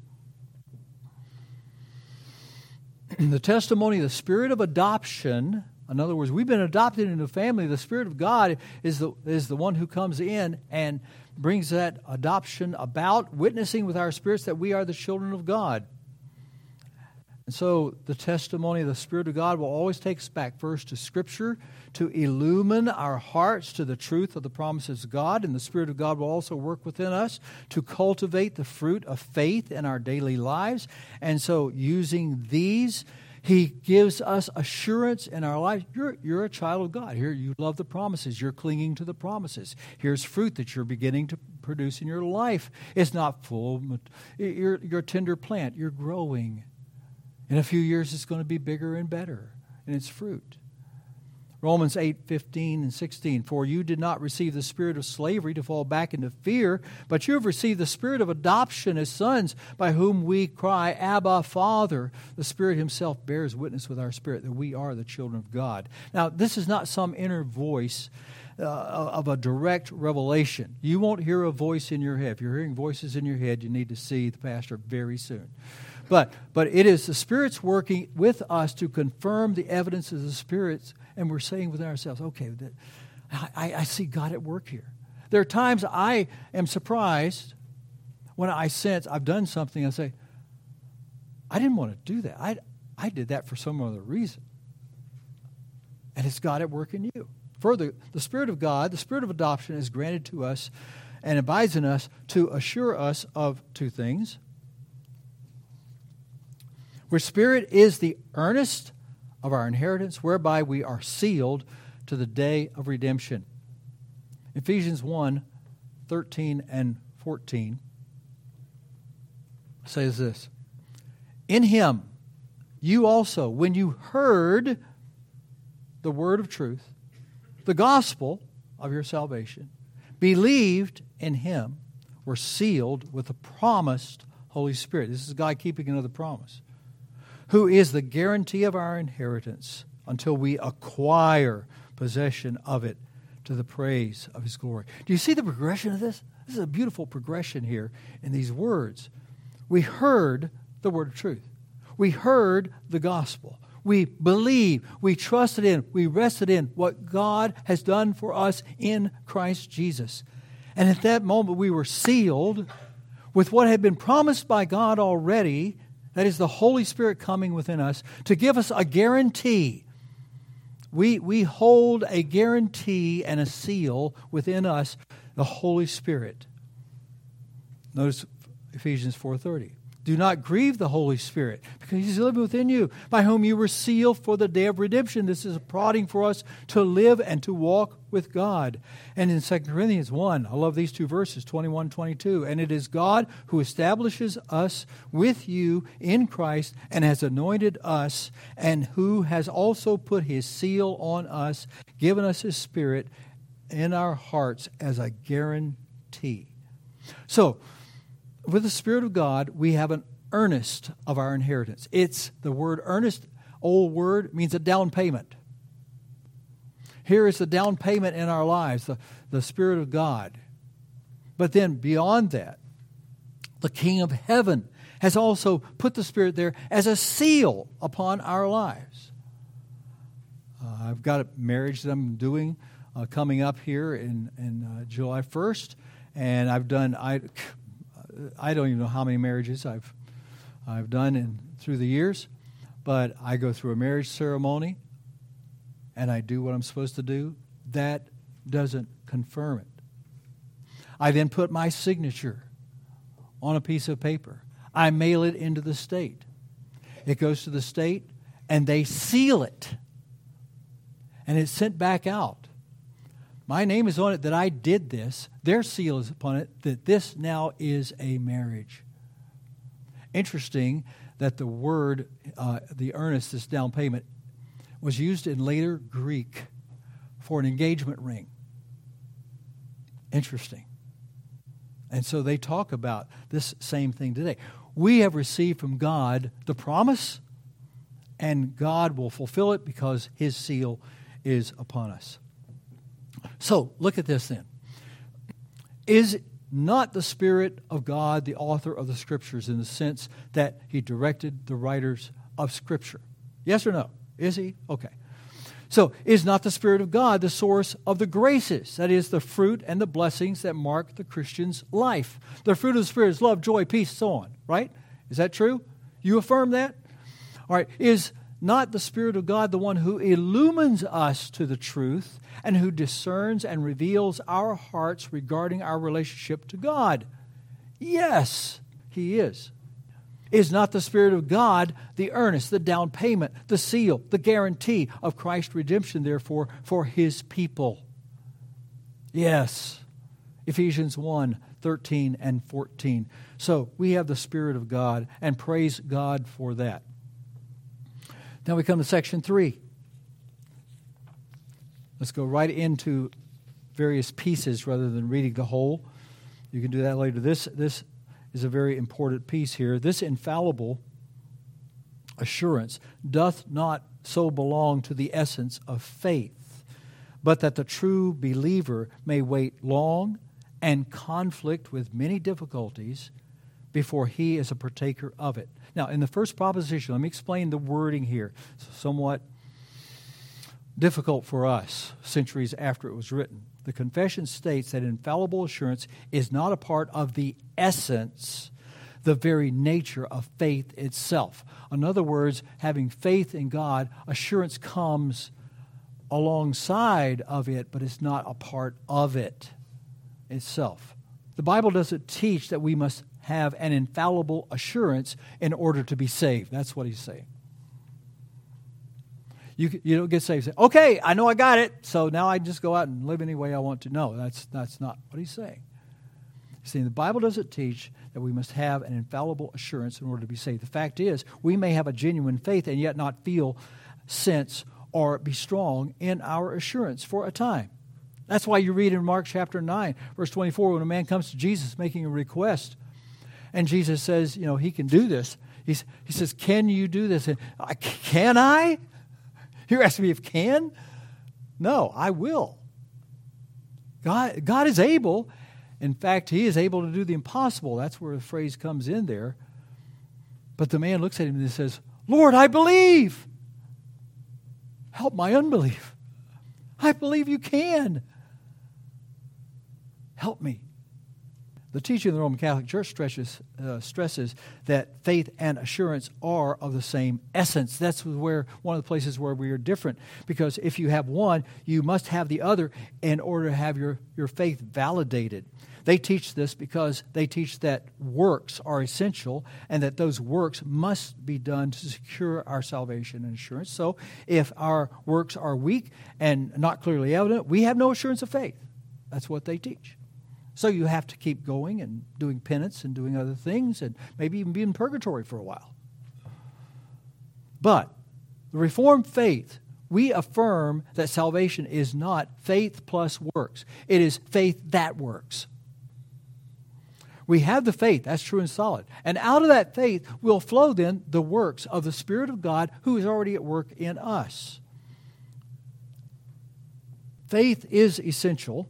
the testimony, of the spirit of adoption in other words, we've been adopted into a family. The Spirit of God is the, is the one who comes in and brings that adoption about, witnessing with our spirits that we are the children of God. And so the testimony of the Spirit of God will always take us back first to Scripture to illumine our hearts to the truth of the promises of God. And the Spirit of God will also work within us to cultivate the fruit of faith in our daily lives. And so using these, he gives us assurance in our life. You're, you're a child of God. Here, you love the promises. You're clinging to the promises. Here's fruit that you're beginning to produce in your life. It's not full. You're, you're a tender plant. You're growing. In a few years, it's going to be bigger and better and its fruit. Romans 8, 15 and 16. For you did not receive the spirit of slavery to fall back into fear, but you have received the spirit of adoption as sons, by whom we cry, Abba, Father. The Spirit Himself bears witness with our spirit that we are the children of God. Now, this is not some inner voice. Uh, of a direct revelation. You won't hear a voice in your head. If you're hearing voices in your head, you need to see the pastor very soon. But, but it is the Spirit's working with us to confirm the evidence of the Spirit's and we're saying within ourselves, okay, I, I see God at work here. There are times I am surprised when I sense I've done something. I say, I didn't want to do that. I, I did that for some other reason. And it's God at work in you. Further, the Spirit of God, the Spirit of adoption, is granted to us and abides in us to assure us of two things. Where Spirit is the earnest of our inheritance, whereby we are sealed to the day of redemption. Ephesians 1 13 and 14 says this In him, you also, when you heard the word of truth, the gospel of your salvation, believed in him, were sealed with the promised Holy Spirit. This is God keeping another promise, who is the guarantee of our inheritance until we acquire possession of it to the praise of his glory. Do you see the progression of this? This is a beautiful progression here in these words. We heard the word of truth. We heard the gospel. We believe, we trusted in, we rested in what God has done for us in Christ Jesus. And at that moment, we were sealed with what had been promised by God already that is, the Holy Spirit coming within us to give us a guarantee. We, we hold a guarantee and a seal within us, the Holy Spirit. Notice Ephesians 4:30. Do not grieve the Holy Spirit, because He's living within you, by whom you were sealed for the day of redemption. This is a prodding for us to live and to walk with God. And in 2 Corinthians 1, I love these two verses, 21 22. And it is God who establishes us with you in Christ and has anointed us, and who has also put His seal on us, given us His Spirit in our hearts as a guarantee. So, with the Spirit of God, we have an earnest of our inheritance. It's the word earnest, old word, means a down payment. Here is the down payment in our lives, the, the Spirit of God. But then beyond that, the King of Heaven has also put the Spirit there as a seal upon our lives. Uh, I've got a marriage that I'm doing uh, coming up here in, in uh, July 1st, and I've done, I, I don't even know how many marriages I've I've done in through the years, but I go through a marriage ceremony and I do what I'm supposed to do. That doesn't confirm it. I then put my signature on a piece of paper. I mail it into the state. It goes to the state and they seal it. And it's sent back out. My name is on it that I did this. Their seal is upon it that this now is a marriage. Interesting that the word, uh, the earnest, this down payment, was used in later Greek for an engagement ring. Interesting. And so they talk about this same thing today. We have received from God the promise, and God will fulfill it because his seal is upon us. So, look at this then. Is not the Spirit of God the author of the Scriptures in the sense that he directed the writers of Scripture? Yes or no? Is he? Okay. So, is not the Spirit of God the source of the graces, that is, the fruit and the blessings that mark the Christian's life? The fruit of the Spirit is love, joy, peace, so on, right? Is that true? You affirm that? All right. Is not the Spirit of God the one who illumines us to the truth and who discerns and reveals our hearts regarding our relationship to God? Yes, He is. Is not the Spirit of God the earnest, the down payment, the seal, the guarantee of Christ's redemption, therefore, for His people? Yes. Ephesians 1 13 and 14. So we have the Spirit of God, and praise God for that. Now we come to section three. Let's go right into various pieces rather than reading the whole. You can do that later. This, this is a very important piece here. This infallible assurance doth not so belong to the essence of faith, but that the true believer may wait long and conflict with many difficulties before he is a partaker of it. Now, in the first proposition, let me explain the wording here. It's somewhat difficult for us centuries after it was written. The confession states that infallible assurance is not a part of the essence, the very nature of faith itself. In other words, having faith in God, assurance comes alongside of it, but it's not a part of it itself. The Bible doesn't teach that we must have an infallible assurance in order to be saved. That's what he's saying. You, you don't get saved. Say, okay, I know I got it, so now I just go out and live any way I want to. No, that's, that's not what he's saying. See, the Bible doesn't teach that we must have an infallible assurance in order to be saved. The fact is, we may have a genuine faith and yet not feel, sense, or be strong in our assurance for a time. That's why you read in Mark chapter 9, verse 24, when a man comes to Jesus making a request, and Jesus says, you know, he can do this. He's, he says, Can you do this? And, can I? You're asking me if can? No, I will. God, God is able. In fact, He is able to do the impossible. That's where the phrase comes in there. But the man looks at him and says, Lord, I believe. Help my unbelief. I believe you can. Help me. The teaching of the Roman Catholic Church stresses, uh, stresses that faith and assurance are of the same essence. That's where one of the places where we are different. Because if you have one, you must have the other in order to have your, your faith validated. They teach this because they teach that works are essential and that those works must be done to secure our salvation and assurance. So if our works are weak and not clearly evident, we have no assurance of faith. That's what they teach. So you have to keep going and doing penance and doing other things and maybe even be in purgatory for a while. But the Reformed faith, we affirm that salvation is not faith plus works, it is faith that works. We have the faith, that's true and solid. And out of that faith will flow then the works of the Spirit of God who is already at work in us. Faith is essential,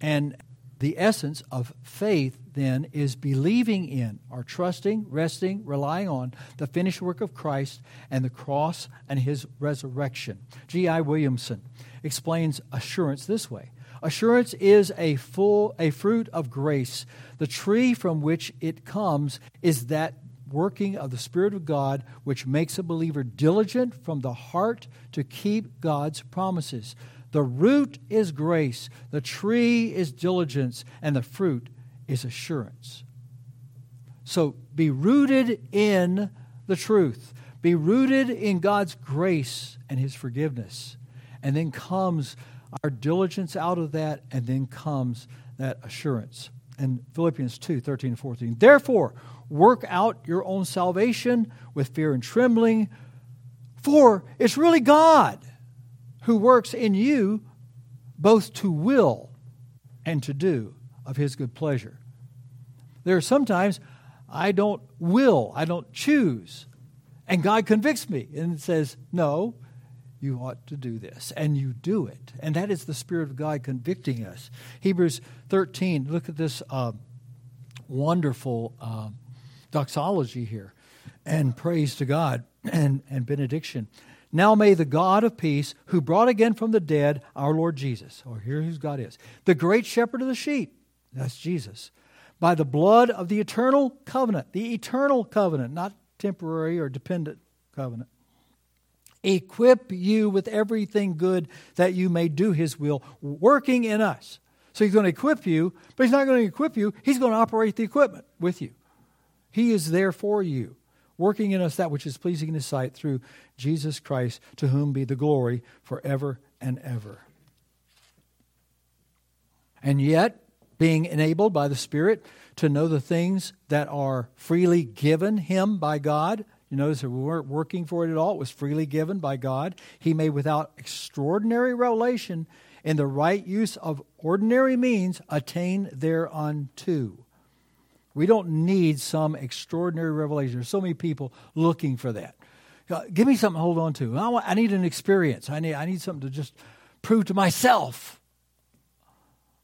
and the essence of faith, then, is believing in or trusting, resting, relying on the finished work of Christ and the cross and his resurrection. G.I. Williamson explains assurance this way Assurance is a full a fruit of grace. The tree from which it comes is that working of the Spirit of God which makes a believer diligent from the heart to keep God's promises. The root is grace, the tree is diligence, and the fruit is assurance. So be rooted in the truth, be rooted in God's grace and His forgiveness. And then comes our diligence out of that, and then comes that assurance. And Philippians 2 13 and 14. Therefore, work out your own salvation with fear and trembling, for it's really God who works in you both to will and to do of his good pleasure. There are sometimes I don't will, I don't choose. And God convicts me and says, No, you ought to do this. And you do it. And that is the Spirit of God convicting us. Hebrews 13, look at this uh, wonderful uh, doxology here. And praise to God and, and benediction. Now may the God of peace, who brought again from the dead our Lord Jesus, or here whose God is, the great shepherd of the sheep, that's Jesus, by the blood of the eternal covenant, the eternal covenant, not temporary or dependent covenant, equip you with everything good that you may do his will, working in us. So he's going to equip you, but he's not going to equip you, he's going to operate the equipment with you. He is there for you working in us that which is pleasing in his sight through Jesus Christ, to whom be the glory forever and ever. And yet, being enabled by the Spirit to know the things that are freely given him by God. You notice that we weren't working for it at all. It was freely given by God. He may, without extraordinary revelation, in the right use of ordinary means, attain thereunto. We don't need some extraordinary revelation. There's so many people looking for that. Uh, give me something to hold on to. I, want, I need an experience. I need, I need something to just prove to myself.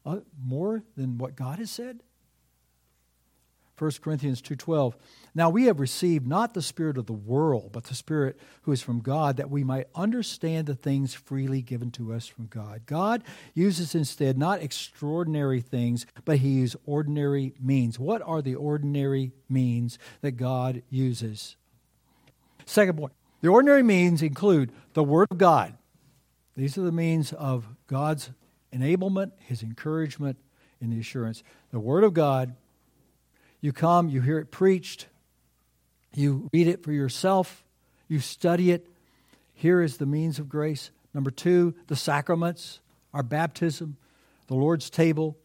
Uh, more than what God has said? 1 Corinthians 2:12. Now we have received not the spirit of the world, but the spirit who is from God that we might understand the things freely given to us from God. God uses instead not extraordinary things, but he uses ordinary means. What are the ordinary means that God uses? Second point. The ordinary means include the word of God. These are the means of God's enablement, his encouragement, and the assurance. The word of God you come, you hear it preached, you read it for yourself, you study it. Here is the means of grace. Number two, the sacraments, our baptism, the Lord's table.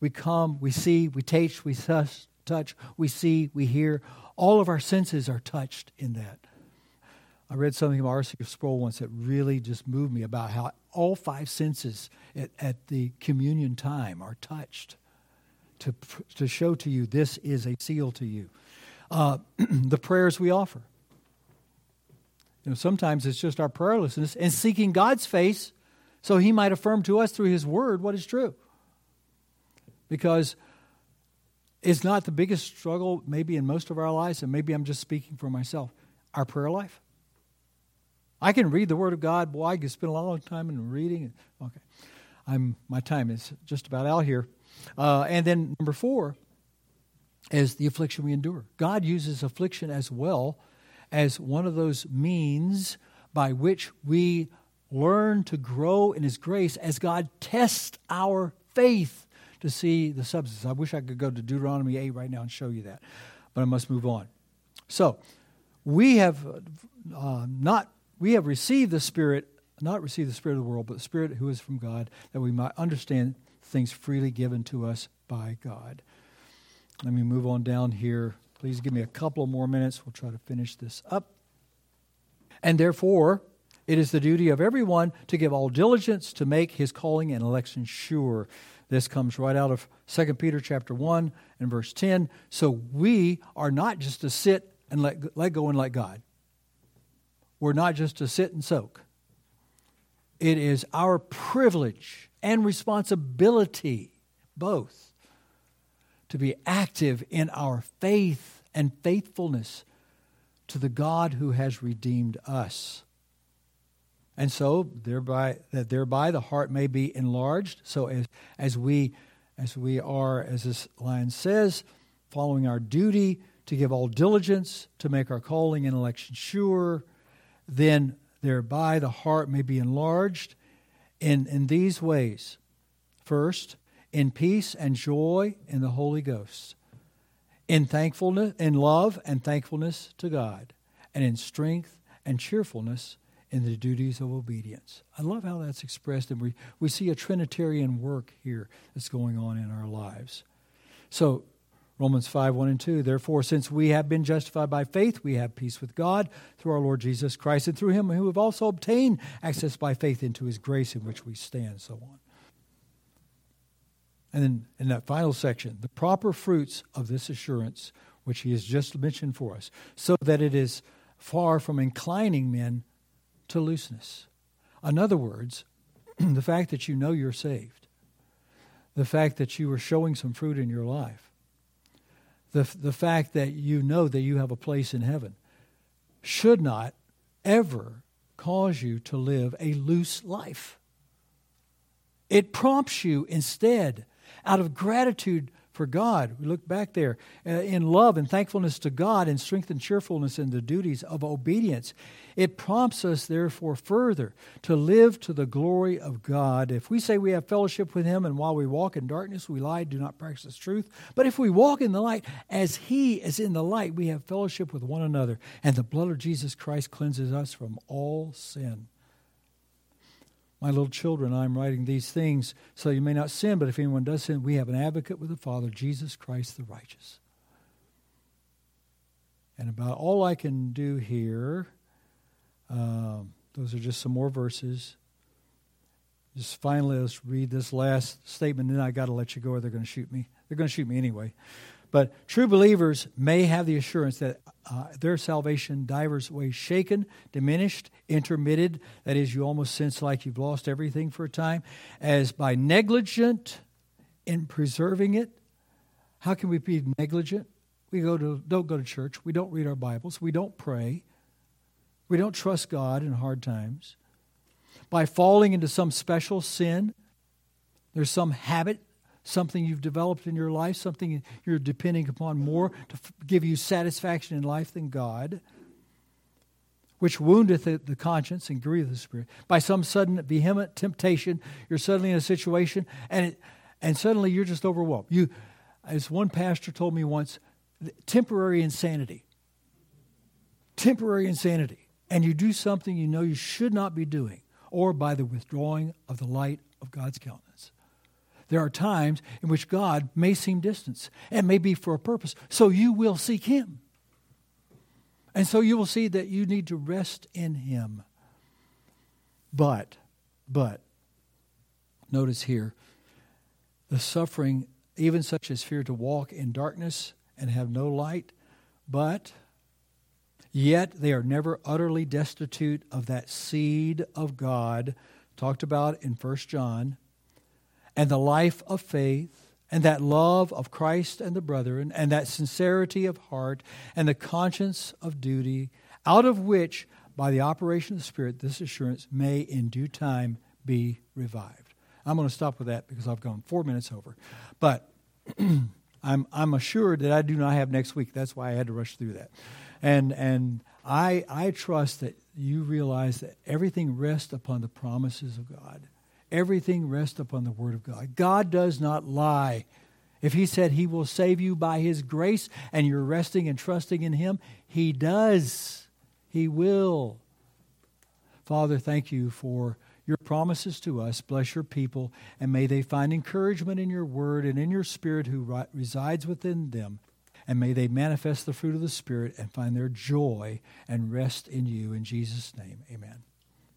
We come, we see, we taste, we touch, we see, we hear. All of our senses are touched in that. I read something of R.C. Sproul once that really just moved me about how all five senses at, at the communion time are touched to, to show to you this is a seal to you. Uh, the prayers we offer. You know, sometimes it's just our prayerlessness and seeking God's face so he might affirm to us through his word what is true. Because it's not the biggest struggle, maybe in most of our lives, and maybe I'm just speaking for myself, our prayer life. I can read the Word of God. Boy, I can spend a long time in reading. Okay, I'm my time is just about out here. Uh, and then number four is the affliction we endure. God uses affliction as well as one of those means by which we learn to grow in His grace as God tests our faith to see the substance. I wish I could go to Deuteronomy 8 right now and show you that, but I must move on. So, we have uh, not we have received the Spirit, not received the Spirit of the world, but the Spirit who is from God, that we might understand things freely given to us by God. Let me move on down here. Please give me a couple more minutes. We'll try to finish this up. And therefore, it is the duty of everyone to give all diligence to make his calling and election sure. This comes right out of 2 Peter chapter 1 and verse 10. So we are not just to sit and let, let go and let God. We're not just to sit and soak. It is our privilege and responsibility, both, to be active in our faith and faithfulness to the God who has redeemed us. And so thereby that thereby the heart may be enlarged. So as as we as we are, as this line says, following our duty to give all diligence to make our calling and election sure, then thereby the heart may be enlarged in, in these ways. First, in peace and joy in the Holy Ghost, in thankfulness, in love and thankfulness to God, and in strength and cheerfulness in the duties of obedience. I love how that's expressed, and we, we see a Trinitarian work here that's going on in our lives. So, Romans 5 1 and 2. Therefore, since we have been justified by faith, we have peace with God through our Lord Jesus Christ, and through him who have also obtained access by faith into his grace in which we stand, so on. And then in that final section, the proper fruits of this assurance, which he has just mentioned for us, so that it is far from inclining men to looseness. In other words, the fact that you know you're saved, the fact that you are showing some fruit in your life, the, the fact that you know that you have a place in heaven should not ever cause you to live a loose life. It prompts you instead, out of gratitude for God. We look back there uh, in love and thankfulness to God and strength and cheerfulness in the duties of obedience. It prompts us, therefore, further to live to the glory of God. If we say we have fellowship with Him and while we walk in darkness, we lie, do not practice truth. But if we walk in the light as He is in the light, we have fellowship with one another, and the blood of Jesus Christ cleanses us from all sin. My little children, I am writing these things so you may not sin, but if anyone does sin, we have an advocate with the Father, Jesus Christ the righteous. And about all I can do here, um, those are just some more verses. Just finally, let's read this last statement, and then I got to let you go, or they're going to shoot me. They're going to shoot me anyway. But true believers may have the assurance that uh, their salvation divers ways shaken, diminished, intermitted. That is, you almost sense like you've lost everything for a time, as by negligent in preserving it. How can we be negligent? we go to, don't go to church, we don't read our Bibles, we don't pray, we don't trust God in hard times. By falling into some special sin, there's some habit, something you've developed in your life, something you're depending upon more to f- give you satisfaction in life than God, which woundeth the, the conscience and grieveth the spirit. By some sudden vehement temptation, you're suddenly in a situation and it, and suddenly you're just overwhelmed. You, as one pastor told me once, temporary insanity. Temporary insanity. And you do something you know you should not be doing, or by the withdrawing of the light of God's countenance. There are times in which God may seem distant and may be for a purpose, so you will seek Him. And so you will see that you need to rest in Him. But, but, notice here, the suffering, even such as fear to walk in darkness and have no light, but yet they are never utterly destitute of that seed of God talked about in 1 John, and the life of faith, and that love of Christ and the brethren, and that sincerity of heart, and the conscience of duty, out of which, by the operation of the Spirit, this assurance may in due time be revived. I'm going to stop with that because I've gone four minutes over. But I'm, I'm assured that I do not have next week. That's why I had to rush through that. And, and I, I trust that you realize that everything rests upon the promises of God. Everything rests upon the Word of God. God does not lie. If He said He will save you by His grace and you're resting and trusting in Him, He does. He will. Father, thank you for your promises to us. Bless your people, and may they find encouragement in your word and in your spirit who resides within them. And may they manifest the fruit of the Spirit and find their joy and rest in you. In Jesus' name, amen.